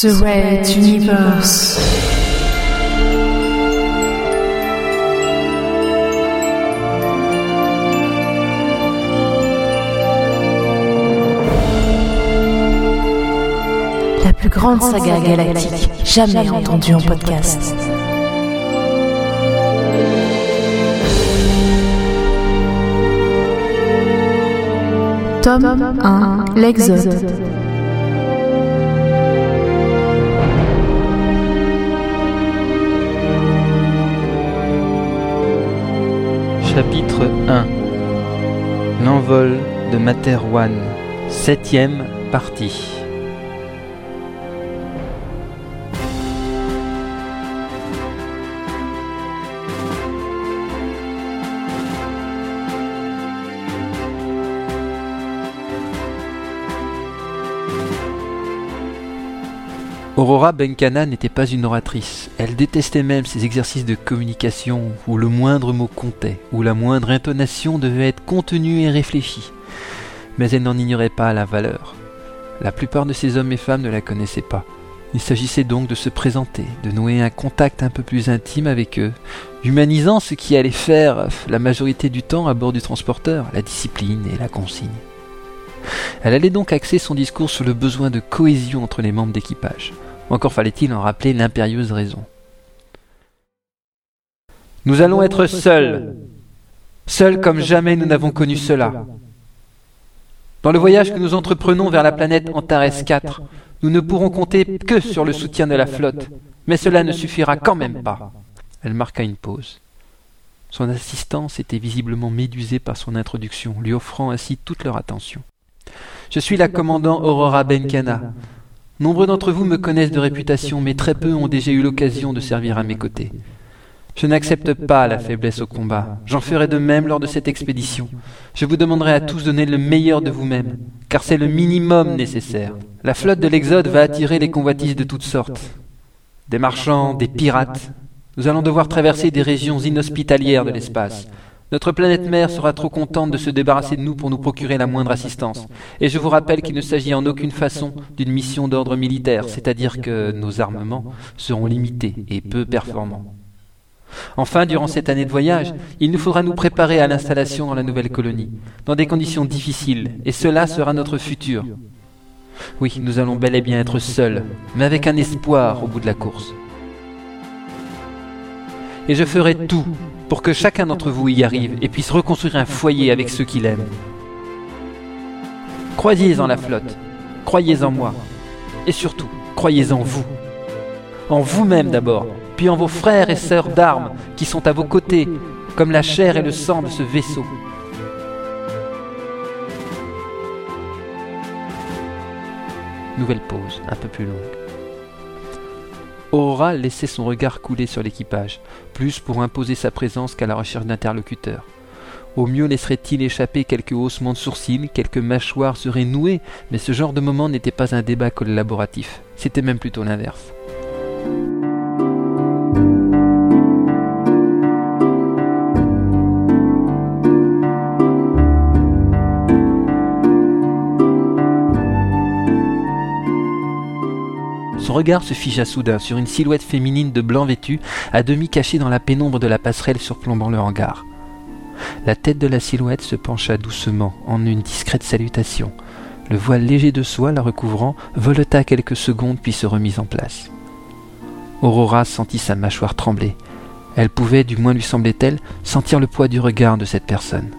The Red Universe. La plus grande saga galactique jamais entendue en podcast. Tome 1 L'Exode. Chapitre 1 L'envol de Materwan, septième partie. Aurora Benkana n'était pas une oratrice. Elle détestait même ces exercices de communication où le moindre mot comptait, où la moindre intonation devait être contenue et réfléchie. Mais elle n'en ignorait pas la valeur. La plupart de ces hommes et femmes ne la connaissaient pas. Il s'agissait donc de se présenter, de nouer un contact un peu plus intime avec eux, humanisant ce qui allait faire la majorité du temps à bord du transporteur, la discipline et la consigne. Elle allait donc axer son discours sur le besoin de cohésion entre les membres d'équipage. Encore fallait-il en rappeler l'impérieuse raison. Nous allons être seuls, seuls comme jamais nous n'avons connu cela. Dans le voyage que nous entreprenons vers la planète Antares 4, nous ne pourrons compter que sur le soutien de la flotte, mais cela ne suffira quand même pas. Elle marqua une pause. Son assistance était visiblement médusée par son introduction, lui offrant ainsi toute leur attention. Je suis la commandant Aurora Benkana. Nombreux d'entre vous me connaissent de réputation, mais très peu ont déjà eu l'occasion de servir à mes côtés. Je n'accepte pas la faiblesse au combat. J'en ferai de même lors de cette expédition. Je vous demanderai à tous de donner le meilleur de vous-même, car c'est le minimum nécessaire. La flotte de l'Exode va attirer les convoitises de toutes sortes. Des marchands, des pirates. Nous allons devoir traverser des régions inhospitalières de l'espace. Notre planète mère sera trop contente de se débarrasser de nous pour nous procurer la moindre assistance. Et je vous rappelle qu'il ne s'agit en aucune façon d'une mission d'ordre militaire, c'est-à-dire que nos armements seront limités et peu performants. Enfin, durant cette année de voyage, il nous faudra nous préparer à l'installation dans la nouvelle colonie, dans des conditions difficiles, et cela sera notre futur. Oui, nous allons bel et bien être seuls, mais avec un espoir au bout de la course. Et je ferai tout pour que chacun d'entre vous y arrive et puisse reconstruire un foyer avec ceux qu'il aime. Croyez en la flotte, croyez en moi, et surtout, croyez en vous. En vous-même d'abord, puis en vos frères et sœurs d'armes qui sont à vos côtés, comme la chair et le sang de ce vaisseau. Nouvelle pause, un peu plus longue. Aurora laissait son regard couler sur l'équipage, plus pour imposer sa présence qu'à la recherche d'interlocuteurs. Au mieux laisserait-il échapper quelques haussements de sourcils, quelques mâchoires seraient nouées, mais ce genre de moment n'était pas un débat collaboratif, c'était même plutôt l'inverse. Son regard se figea soudain sur une silhouette féminine de blanc vêtu, à demi cachée dans la pénombre de la passerelle surplombant le hangar. La tête de la silhouette se pencha doucement en une discrète salutation. Le voile léger de soie la recouvrant voleta quelques secondes puis se remit en place. Aurora sentit sa mâchoire trembler. Elle pouvait, du moins lui semblait-elle, sentir le poids du regard de cette personne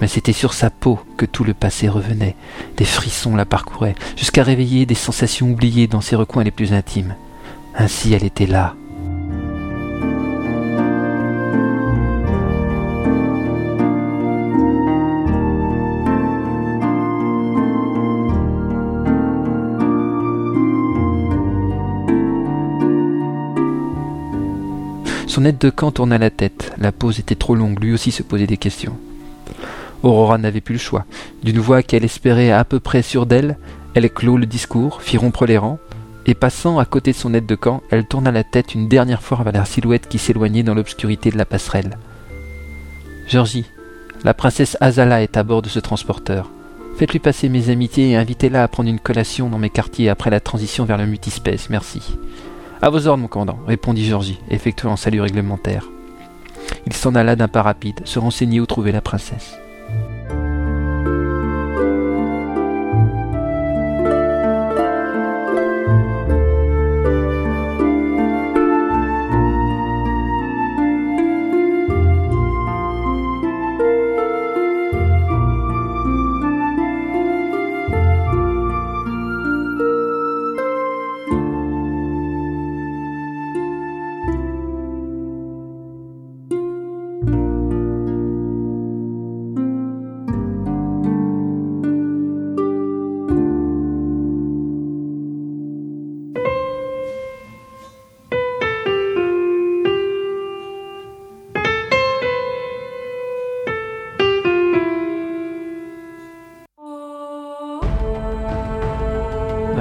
mais c'était sur sa peau que tout le passé revenait. Des frissons la parcouraient, jusqu'à réveiller des sensations oubliées dans ses recoins les plus intimes. Ainsi elle était là. Son aide de camp tourna la tête. La pause était trop longue, lui aussi se posait des questions. Aurora n'avait plus le choix. D'une voix qu'elle espérait à peu près sûre d'elle, elle clôt le discours, fit rompre les rangs, et passant à côté de son aide de camp, elle tourna la tête une dernière fois vers la silhouette qui s'éloignait dans l'obscurité de la passerelle. Georgie, la princesse Azala est à bord de ce transporteur. Faites-lui passer mes amitiés et invitez-la à prendre une collation dans mes quartiers après la transition vers le multispèce, merci. À vos ordres, mon commandant, répondit Georgie, effectuant un salut réglementaire. Il s'en alla d'un pas rapide, se renseigner où trouver la princesse.